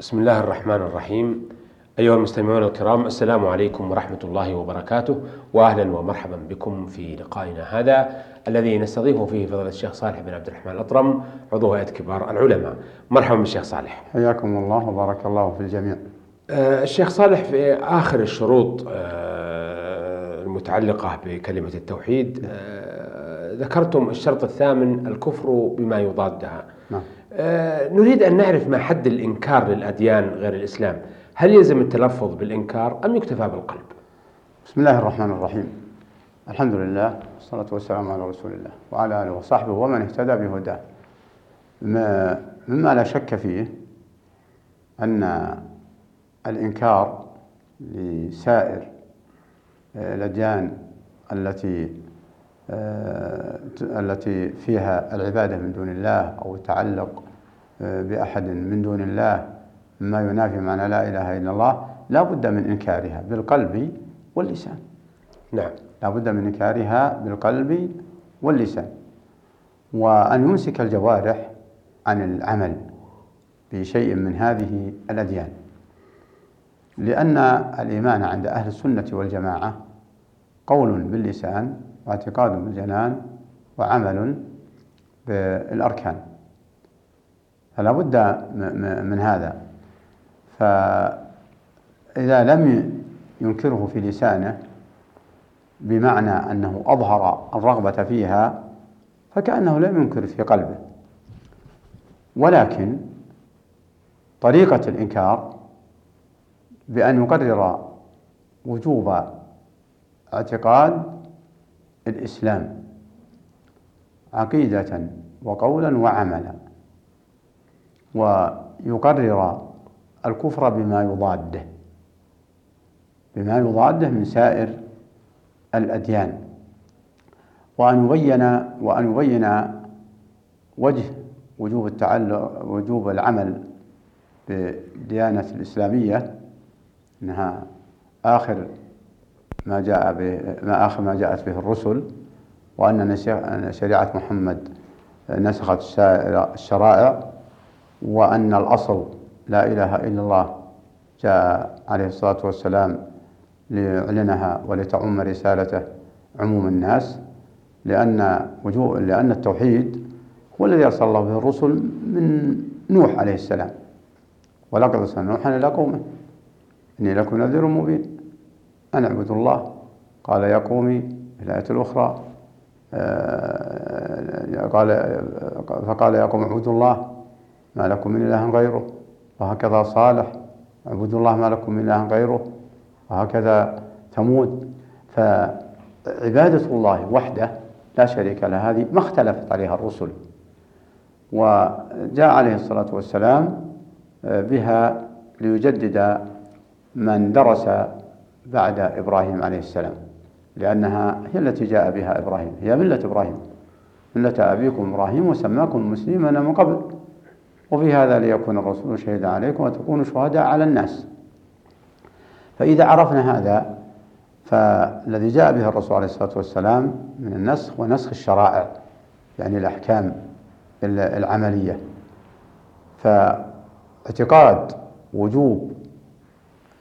بسم الله الرحمن الرحيم. أيها المستمعون الكرام السلام عليكم ورحمة الله وبركاته وأهلا ومرحبا بكم في لقائنا هذا الذي نستضيف فيه فضيلة الشيخ صالح بن عبد الرحمن الأطرم عضو هيئة كبار العلماء. مرحبا بالشيخ صالح. حياكم الله وبارك الله في الجميع. آه، الشيخ صالح في آخر الشروط آه، المتعلقة بكلمة التوحيد آه، ذكرتم الشرط الثامن الكفر بما يضادها. نريد أن نعرف ما حد الإنكار للأديان غير الإسلام. هل يلزم التلفظ بالإنكار أم يكتفى بالقلب؟ بسم الله الرحمن الرحيم. الحمد لله والصلاة والسلام على رسول الله وعلى آله وصحبه ومن اهتدى بهداه. ما مما لا شك فيه أن الإنكار لسائر الأديان التي التي فيها العبادة من دون الله أو التعلق بأحد من دون الله مما ينافي معنى لا إله إلا الله لا بد من إنكارها بالقلب واللسان. نعم. لا بد من إنكارها بالقلب واللسان. وأن يمسك الجوارح عن العمل بشيء من هذه الأديان. لأن الإيمان عند أهل السنة والجماعة قول باللسان واعتقاد بالجنان وعمل بالأركان. فلا بد من هذا. فإذا لم ينكره في لسانه بمعنى أنه أظهر الرغبة فيها فكأنه لم ينكر في قلبه. ولكن طريقة الإنكار بأن يقرر وجوب اعتقاد الإسلام عقيدة وقولا وعملا. ويقرر الكفر بما يضاده بما يضاده من سائر الأديان. وأن يبين وأن يبين وجه وجوب التعلق وجوب العمل بالديانة الإسلامية أنها آخر ما جاء به ما آخر ما جاءت به الرسل وأن شريعة محمد نسخت الشرائع وأن الأصل لا إله إلا الله جاء عليه الصلاة والسلام ليعلنها ولتعم رسالته عموم الناس لأن وجوه لأن التوحيد هو الذي أرسل الله به الرسل من نوح عليه السلام. ولقد أرسلنا نوحا إلى قومه إني لكم نذير مبين. أن اعبدوا الله. قال يا قومي الآية الأخرى آه، قال فقال يا قوم اعبدوا الله. ما لكم من إله غيره. وهكذا صالح. اعبدوا الله ما لكم من إله غيره. وهكذا ثمود. فعبادة الله وحده لا شريك له هذه ما اختلفت عليها الرسل. وجاء عليه الصلاة والسلام آه، بها ليجدد من درس بعد إبراهيم عليه السلام. لأنها هي التي جاء بها إبراهيم. هي ملة إبراهيم. ملة أبيكم إبراهيم وسماكم مسلمين من قبل. وفي هذا ليكون الرسول شهيدا عليكم وتكونوا شهداء على الناس. فإذا عرفنا هذا فالذي جاء به الرسول عليه الصلاة والسلام من النسخ ونسخ الشرائع يعني الأحكام العملية. فاعتقاد وجوب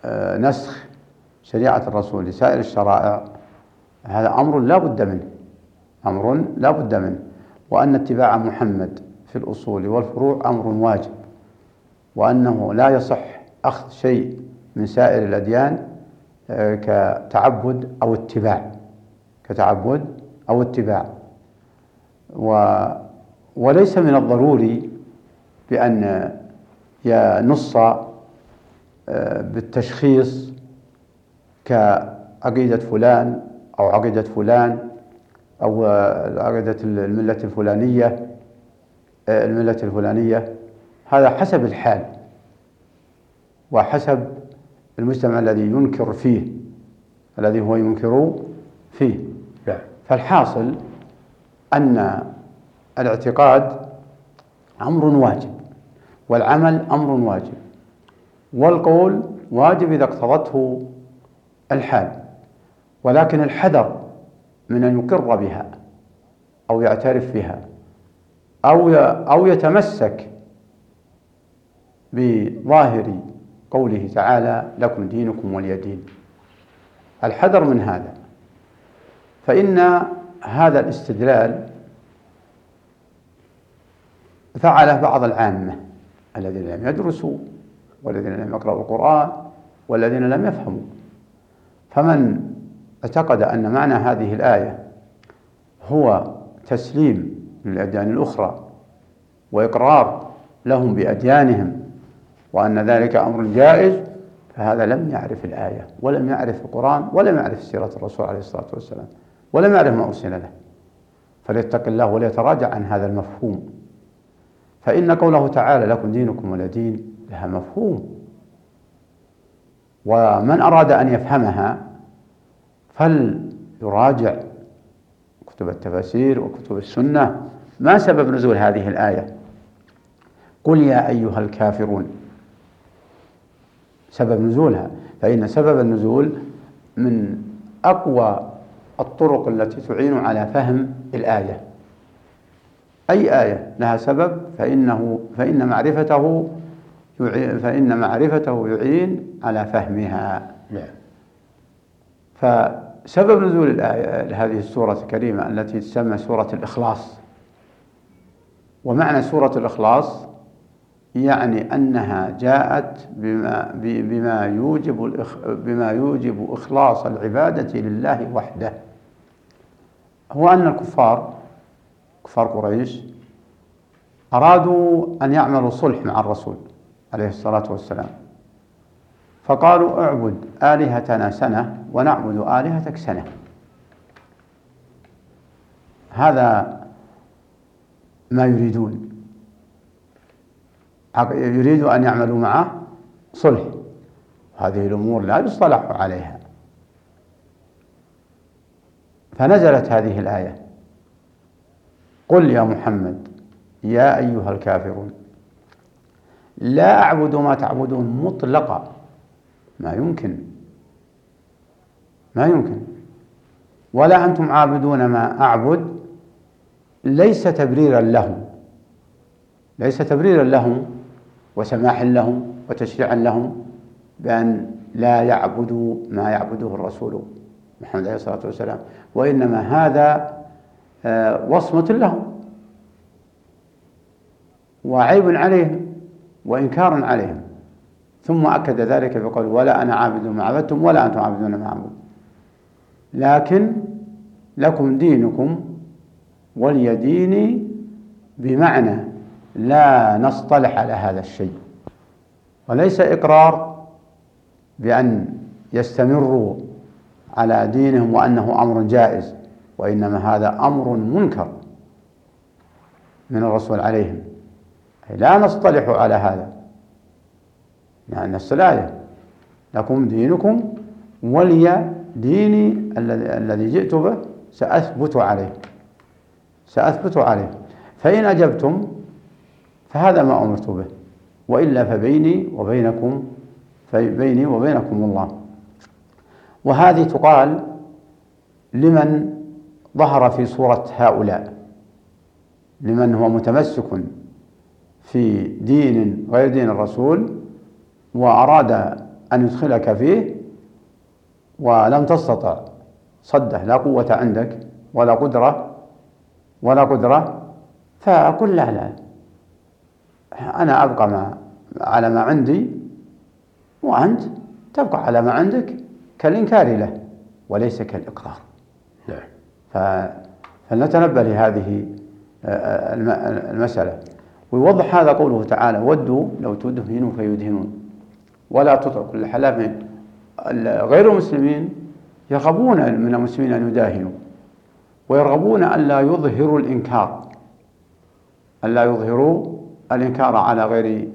آه، نسخ شريعة الرسول لسائر الشرائع هذا أمر لا بد منه. أمر لا بد منه. وأن اتباع محمد في الأصول والفروع أمر واجب وأنه لا يصح أخذ شيء من سائر الأديان آه، كتعبد أو اتباع كتعبد أو اتباع. و وليس من الضروري بأن ينص آه، بالتشخيص كعقيدة فلان أو عقيدة فلان أو عقيدة الملة الفلانية الملة الفلانية. هذا حسب الحال وحسب المجتمع الذي ينكر فيه الذي هو ينكر فيه. نعم. فالحاصل أن الاعتقاد أمر واجب والعمل أمر واجب والقول واجب إذا اقتضته الحال ولكن الحذر من أن يقر بها أو يعترف بها. أو أو يتمسك بظاهر قوله تعالى لكم دينكم ولي دين. الحذر من هذا. فإن هذا الاستدلال فعله بعض العامة الذين لم يدرسوا والذين لم يقرأوا القرآن والذين لم يفهموا. فمن اعتقد أن معنى هذه الآية هو تسليم للأديان الأخرى وإقرار لهم بأديانهم وأن ذلك أمر جائز فهذا لم يعرف الآية ولم يعرف القرآن ولم يعرف سيرة الرسول عليه الصلاة والسلام ولم يعرف ما أرسل له. فليتق الله وليتراجع عن هذا المفهوم. فإن قوله تعالى لكم دينكم ولا دين لها مفهوم. ومن أراد أن يفهمها فليراجع كتب التفاسير وكتب السنة. ما سبب نزول هذه الآية؟ قل يا أيها الكافرون. سبب نزولها. فإن سبب النزول من أقوى الطرق التي تعين على فهم الآية. أي آية لها سبب؟ فإنه فإن معرفته فإن معرفته يعين على فهمها. نعم. فسبب نزول الآية هذه السورة الكريمة التي تسمى سورة الإخلاص. ومعنى سورة الإخلاص يعني أنها جاءت بما, بما يوجب بما يوجب إخلاص العبادة لله وحده. هو أن الكفار كفار قريش أرادوا أن يعملوا صلح مع الرسول عليه الصلاة والسلام. فقالوا اعبد آلهتنا سنة ونعبد آلهتك سنة. هذا ما يريدون. يريدوا أن يعملوا معه صلح. هذه الأمور لا يصطلح عليها. فنزلت هذه الآية. قل يا محمد يا أيها الكافرون لا أعبد ما تعبدون مطلقا. ما يمكن. ما يمكن. ولا أنتم عابدون ما أعبد. ليس تبريرا لهم. ليس تبريرا لهم وسماحا لهم وتشريعا لهم بأن لا يعبدوا ما يعبده الرسول محمد عليه الصلاة والسلام. وإنما هذا آه، وصمة لهم. وعيب عليهم وإنكار عليهم. ثم أكد ذلك بقول ولا أنا عابد ما عبدتم ولا أنتم عابدون ما عبد لكن لكم دينكم ولي ديني بمعنى لا نصطلح على هذا الشيء. وليس إقرار بأن يستمروا على دينهم وأنه أمر جائز وإنما هذا أمر منكر من الرسول عليهم. لا نصطلح على هذا. يعني نفس الآية. لكم دينكم ولي ديني الذي جئت به سأثبت عليه. سأثبت عليه. فإن أجبتم فهذا ما أمرت به. وإلا فبيني وبينكم فبيني وبينكم الله. وهذه تقال لمن ظهر في صورة هؤلاء. لمن هو متمسك في دين غير دين الرسول وأراد أن يدخلك فيه ولم تستطع. صده لا قوة عندك ولا قدرة ولا قدرة. فقل لا لا. أنا أبقى ما على ما عندي وأنت تبقى على ما عندك كالإنكار له وليس كالإقرار. نعم. فلنتنبه لهذه آه، المسألة. ويوضح هذا قوله تعالى ودوا لو تدهنوا فيدهنون. ولا كل حلاف غير المسلمين يرغبون من المسلمين أن يداهنوا ويرغبون أن لا يظهروا الإنكار أن لا يظهروا الإنكار على غير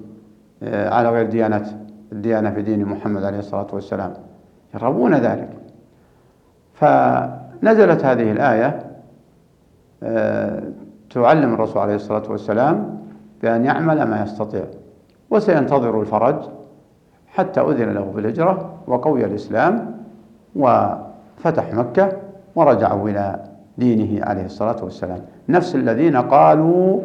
على غير ديانة الديانة في دين محمد عليه الصلاة والسلام. يرغبون ذلك. فنزلت هذه الآية آه، تعلم الرسول عليه الصلاة والسلام بأن يعمل ما يستطيع وسينتظر الفرج. حتى أذن له بالهجرة وقوي الإسلام وفتح مكة ورجعوا إلى دينه عليه الصلاة والسلام نفس الذين قالوا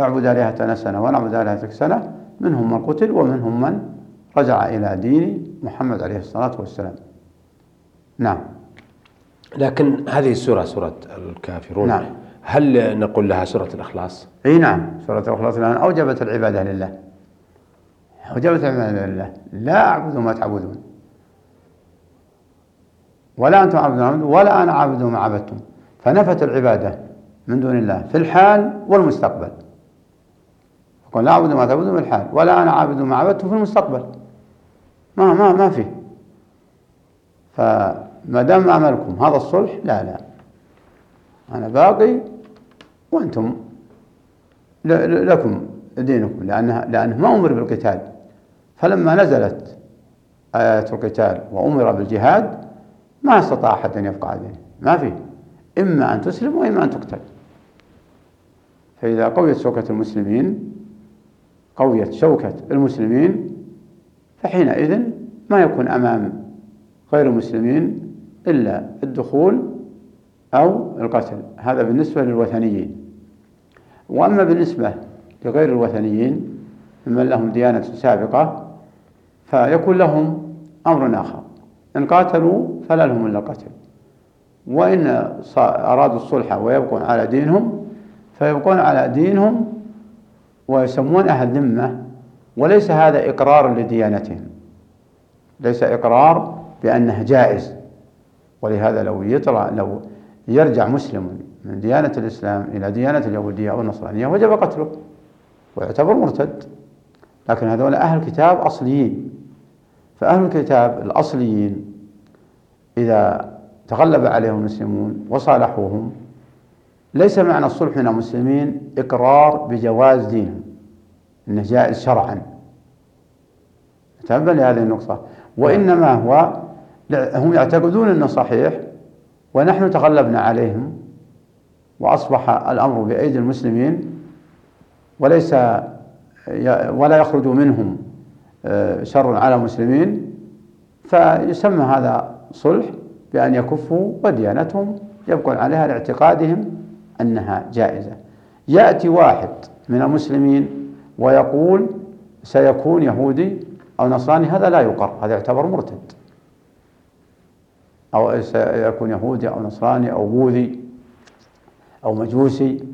اعبد آلهتنا سنة ونعبد آلهتك سنة منهم من قتل ومنهم من رجع إلى دين محمد عليه الصلاة والسلام نعم لكن هذه السورة سورة الكافرون نعم. هل نقول لها سورة الإخلاص؟ إي نعم سورة الإخلاص الآن أوجبت العبادة لله أوجبت العبادة لله لا أعبد ما تعبدون. ولا أنتم عبدون ولا أنا عابد ما عبدتم. فنفت العبادة من دون الله في الحال والمستقبل. يقول لا أعبد ما تعبدون في الحال ولا أنا عابد ما عبدتم في المستقبل. ما ما ما في. فما دام عملكم هذا الصلح لا لا. أنا باقي وأنتم لكم دينكم لأنها لأنه ما أمر بالقتال. فلما نزلت آيات القتال وأمر بالجهاد ما استطاع أحد أن يبقى عليه. ما في. إما أن تسلم وإما أن تقتل. فإذا قويت شوكة المسلمين قويت شوكة المسلمين فحينئذ ما يكون أمام غير المسلمين إلا الدخول أو القتل. هذا بالنسبة للوثنيين. وأما بالنسبة لغير الوثنيين ممن لهم ديانة سابقة فيكون لهم أمر آخر. إن قاتلوا فلا لهم إلا القتل وإن أرادوا الصلح ويبقون على دينهم فيبقون على دينهم ويسمون أهل ذمة وليس هذا إقرار لديانتهم. ليس إقرار بأنه جائز. ولهذا لو يطلع لو يرجع مسلم من ديانة الإسلام إلى ديانة اليهودية أو النصرانية وجب قتله. ويعتبر مرتد. لكن هذول أهل كتاب أصليين. فأهل الكتاب الأصليين إذا تغلب عليهم المسلمون وصالحوهم ليس معنى الصلح من المسلمين إقرار بجواز دينهم أنه جائز شرعا. تنبه لهذه النقطة. وإنما هو هم يعتقدون أنه صحيح ونحن تغلبنا عليهم وأصبح الأمر بأيدي المسلمين وليس ولا يخرج منهم شر على المسلمين فيسمى هذا صلح بأن يكفوا وديانتهم يبقون عليها لاعتقادهم أنها جائزة. يأتي واحد من المسلمين ويقول سيكون يهودي أو نصراني هذا لا يقر هذا يعتبر مرتد. أو سيكون يهودي أو نصراني أو بوذي أو مجوسي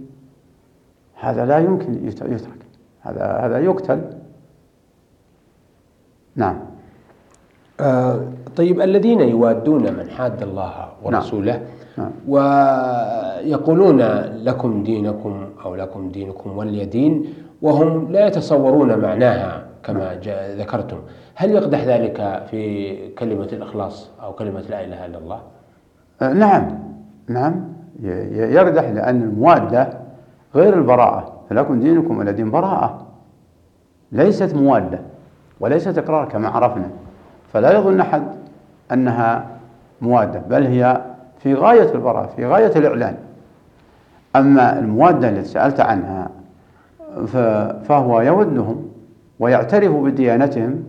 هذا لا يمكن يترك هذا هذا يقتل. نعم. آه طيب الذين يوادون من حاد الله ورسوله نعم. نعم. ويقولون لكم دينكم أو لكم دينكم ولي دين وهم لا يتصورون معناها كما نعم. ذكرتم. هل يقدح ذلك في كلمة الإخلاص أو كلمة لا إله إلا الله؟ آه نعم. نعم. يقدح لأن الموادة غير البراءة. فلكم دينكم ولي دين براءة. ليست موادة. وليست إقرار كما عرفنا. فلا يظن أحد أنها موادة بل هي في غاية البراءة في غاية الإعلان. أما الموادة التي سألت عنها فهو يودهم ويعترف بديانتهم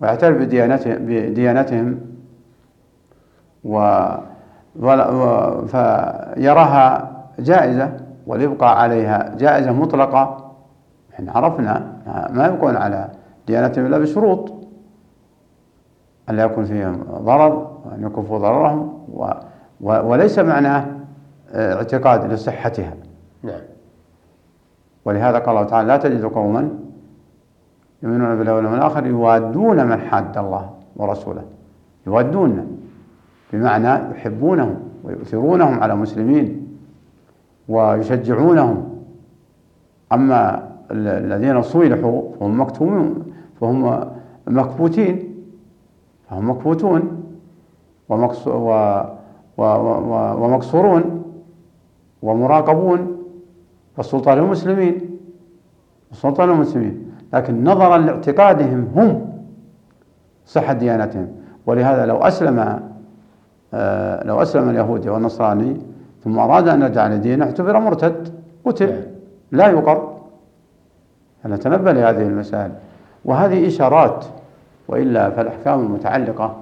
ويعترف بديانتهم, بديانتهم و فيراها جائزة والإبقاء عليها جائزة مطلقة. إحنا عرفنا ما يبقون على ديانتهم إلا بشروط. أن لا يكون فيهم ضرر وأن يكفوا ضررهم و وليس معناه اعتقاد لصحتها. نعم. ولهذا قال الله تعالى لا تجد قوما يؤمنون بالله واليوم الآخر يوادون من حاد الله ورسوله. يوادون بمعنى يحبونهم ويؤثرونهم على المسلمين ويشجعونهم. أما الذين صيلحوا فهم مكتومون فهم مكبوتين فهم مكبوتون ومقصورون ومراقبون والسلطان المسلمين. السلطان المسلمين. لكن نظرا لاعتقادهم هم صحة ديانتهم. ولهذا لو أسلم آه، لو أسلم اليهودي والنصراني ثم أراد أن يرجع لدينه اعتبر مرتد قتل لا يقر. فنتنبه لهذه المسائل؟ وهذه إشارات وإلا فالأحكام المتعلقة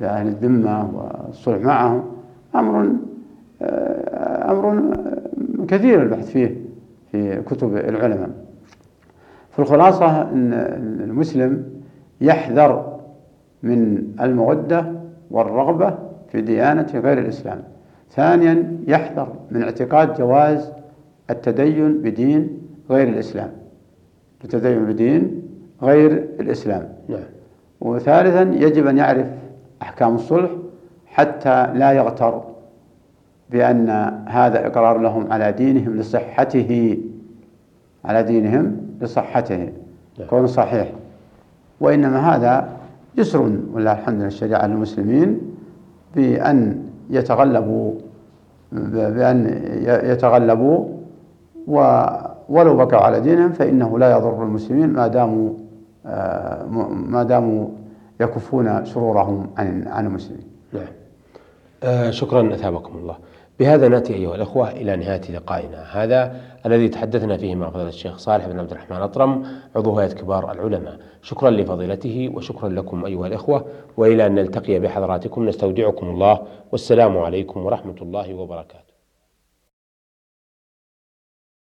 بأهل الذمة والصلح معهم أمر آه، أمر كثير البحث فيه في كتب العلماء. في الخلاصة أن المسلم يحذر من المودة والرغبة في ديانة غير الإسلام. ثانيا يحذر من اعتقاد جواز التدين بدين غير الإسلام. التدين بدين غير الإسلام. نعم. وثالثا يجب أن يعرف أحكام الصلح حتى لا يغتر بأن هذا إقرار لهم على دينهم لصحته على دينهم لصحته. نعم. كون صحيح. وإنما هذا جسر ولله الحمد للشريعة للمسلمين بأن يتغلبوا بأن يتغلبوا ولو بقوا على دينهم فإنه لا يضر المسلمين ما داموا ما داموا يكفون شرورهم عن عن المسلمين. نعم. آه شكرا أثابكم الله. بهذا نأتي أيها الأخوة إلى نهاية لقائنا هذا الذي تحدثنا فيه مع فضيلة الشيخ صالح بن عبد الرحمن أطرم عضو هيئة كبار العلماء، شكرا لفضيلته وشكرا لكم أيها الأخوة وإلى أن نلتقي بحضراتكم نستودعكم الله والسلام عليكم ورحمة الله وبركاته.